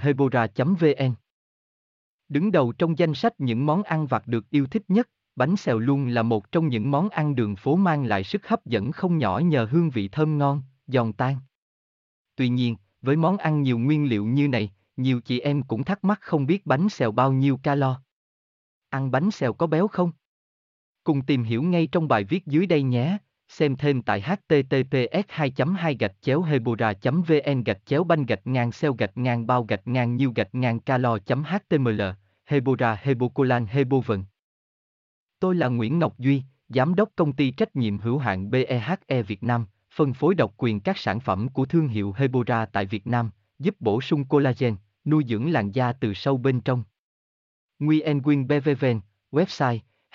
hebora vn đứng đầu trong danh sách những món ăn vặt được yêu thích nhất, bánh xèo luôn là một trong những món ăn đường phố mang lại sức hấp dẫn không nhỏ nhờ hương vị thơm ngon, giòn tan tuy nhiên, với món ăn nhiều nguyên liệu như này, nhiều chị em cũng thắc mắc không biết bánh xèo bao nhiêu calo. Ăn bánh xèo có béo không? Cùng tìm hiểu ngay trong bài viết dưới đây nhé. Xem thêm tại https 2 2 gạch chéo hebora vn gạch chéo banh gạch ngang xeo gạch ngang bao gạch ngang nhiêu gạch ngang calo html hebora hebocolan hebovn Tôi là Nguyễn Ngọc Duy, Giám đốc công ty trách nhiệm hữu hạn BEHE Việt Nam, phân phối độc quyền các sản phẩm của thương hiệu Hebora tại Việt Nam, giúp bổ sung collagen, nuôi dưỡng làn da từ sâu bên trong. Nguyen Quyên BVVN, website